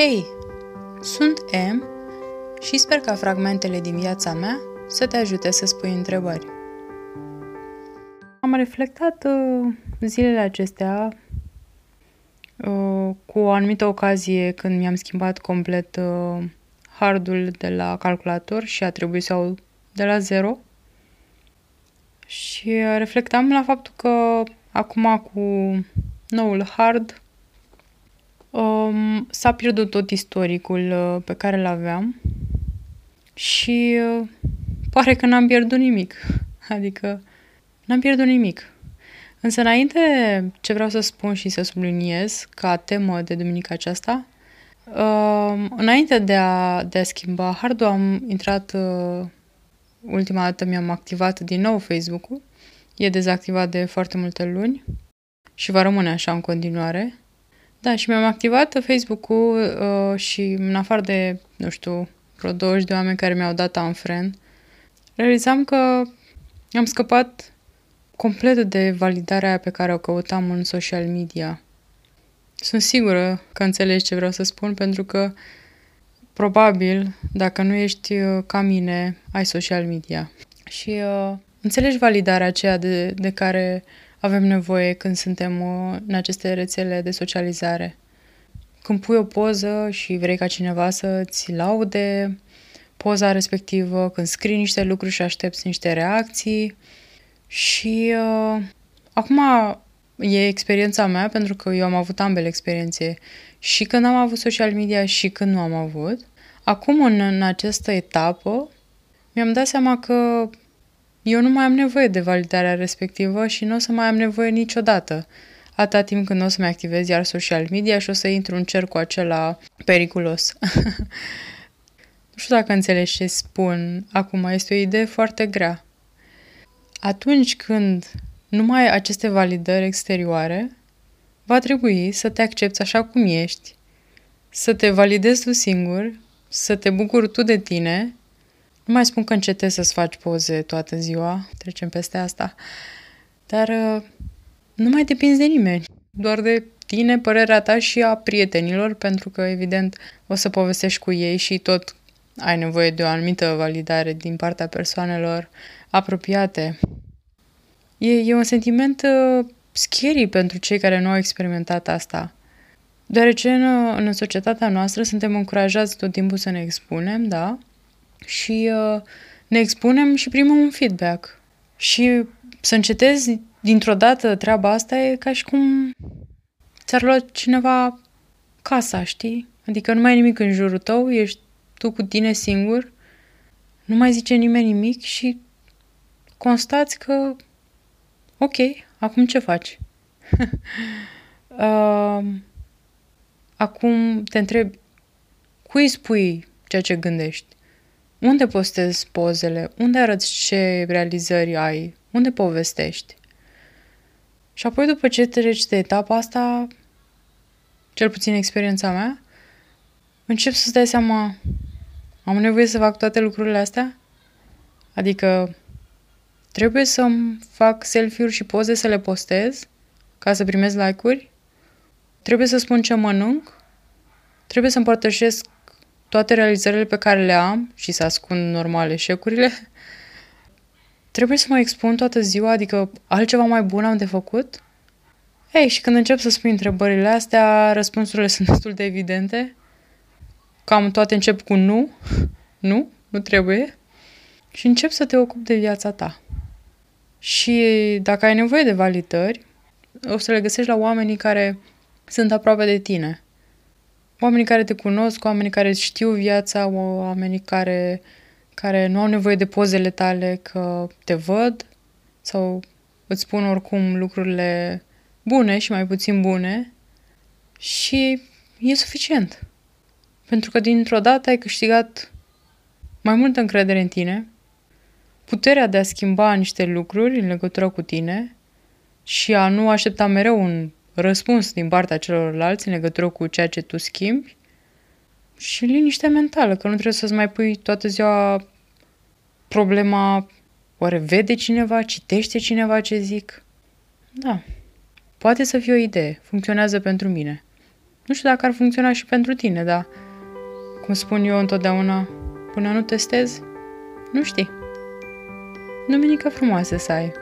Hei, sunt M și sper ca fragmentele din viața mea să te ajute să spui întrebări. Am reflectat uh, zilele acestea uh, cu o anumită ocazie când mi-am schimbat complet uh, hardul de la calculator și a trebuit să iau de la zero. Și uh, reflectam la faptul că acum cu noul hard um, s-a pierdut tot istoricul uh, pe care îl aveam și uh, pare că n-am pierdut nimic. Adică n-am pierdut nimic. Însă înainte, ce vreau să spun și să subliniez ca temă de duminica aceasta, uh, înainte de a, de a schimba hardul, am intrat, uh, ultima dată mi-am activat din nou Facebook-ul, e dezactivat de foarte multe luni și va rămâne așa în continuare. Da, și mi-am activat Facebook-ul uh, și în afară de, nu știu, vreo 20 de oameni care mi-au dat unfriend, realizam că am scăpat complet de validarea pe care o căutam în social media. Sunt sigură că înțelegi ce vreau să spun, pentru că probabil, dacă nu ești uh, ca mine, ai social media. Și uh, înțelegi validarea aceea de, de care avem nevoie când suntem uh, în aceste rețele de socializare. Când pui o poză și vrei ca cineva să-ți laude poza respectivă, când scrii niște lucruri și aștepți niște reacții. Și uh, acum e experiența mea, pentru că eu am avut ambele experiențe, și când am avut social media și când nu am avut. Acum, în, în această etapă, mi-am dat seama că eu nu mai am nevoie de validarea respectivă și nu o să mai am nevoie niciodată. Atâta timp când o să-mi activez iar social media și o să intru în cer cu acela periculos. nu știu dacă înțelegi ce spun. Acum este o idee foarte grea. Atunci când nu mai ai aceste validări exterioare, va trebui să te accepti așa cum ești, să te validezi tu singur, să te bucuri tu de tine nu mai spun că încetezi să-ți faci poze toată ziua, trecem peste asta, dar uh, nu mai depinzi de nimeni, doar de tine, părerea ta și a prietenilor, pentru că, evident, o să povestești cu ei și tot ai nevoie de o anumită validare din partea persoanelor apropiate. E, e un sentiment uh, scary pentru cei care nu au experimentat asta. Deoarece în, în societatea noastră suntem încurajați tot timpul să ne expunem, da? Și uh, ne expunem și primim un feedback. Și să încetezi dintr-o dată treaba asta e ca și cum ți-ar lua cineva casa, știi? Adică nu mai e nimic în jurul tău, ești tu cu tine singur, nu mai zice nimeni nimic și constați că ok, acum ce faci? uh, acum te întreb, cui spui ceea ce gândești? Unde postezi pozele? Unde arăți ce realizări ai? Unde povestești? Și apoi, după ce treci de etapa asta, cel puțin experiența mea, încep să-ți dai seama, am nevoie să fac toate lucrurile astea? Adică, trebuie să-mi fac selfie-uri și poze să le postez ca să primez like-uri? Trebuie să spun ce mănânc? Trebuie să împărtășesc toate realizările pe care le am și să ascund normal eșecurile, trebuie să mă expun toată ziua, adică altceva mai bun am de făcut? Ei, și când încep să spui întrebările astea, răspunsurile sunt destul de evidente. Cam toate încep cu nu, nu, nu trebuie. Și încep să te ocupi de viața ta. Și dacă ai nevoie de validări, o să le găsești la oamenii care sunt aproape de tine oamenii care te cunosc, oamenii care știu viața, oamenii care, care nu au nevoie de pozele tale că te văd sau îți spun oricum lucrurile bune și mai puțin bune și e suficient. Pentru că dintr-o dată ai câștigat mai multă încredere în tine, puterea de a schimba niște lucruri în legătură cu tine și a nu aștepta mereu un răspuns din partea celorlalți în legătură cu ceea ce tu schimbi și liniște mentală, că nu trebuie să-ți mai pui toată ziua problema oare vede cineva, citește cineva ce zic? Da, poate să fie o idee, funcționează pentru mine. Nu știu dacă ar funcționa și pentru tine, dar, cum spun eu întotdeauna, până nu testezi, nu știi. Duminică frumoasă să ai!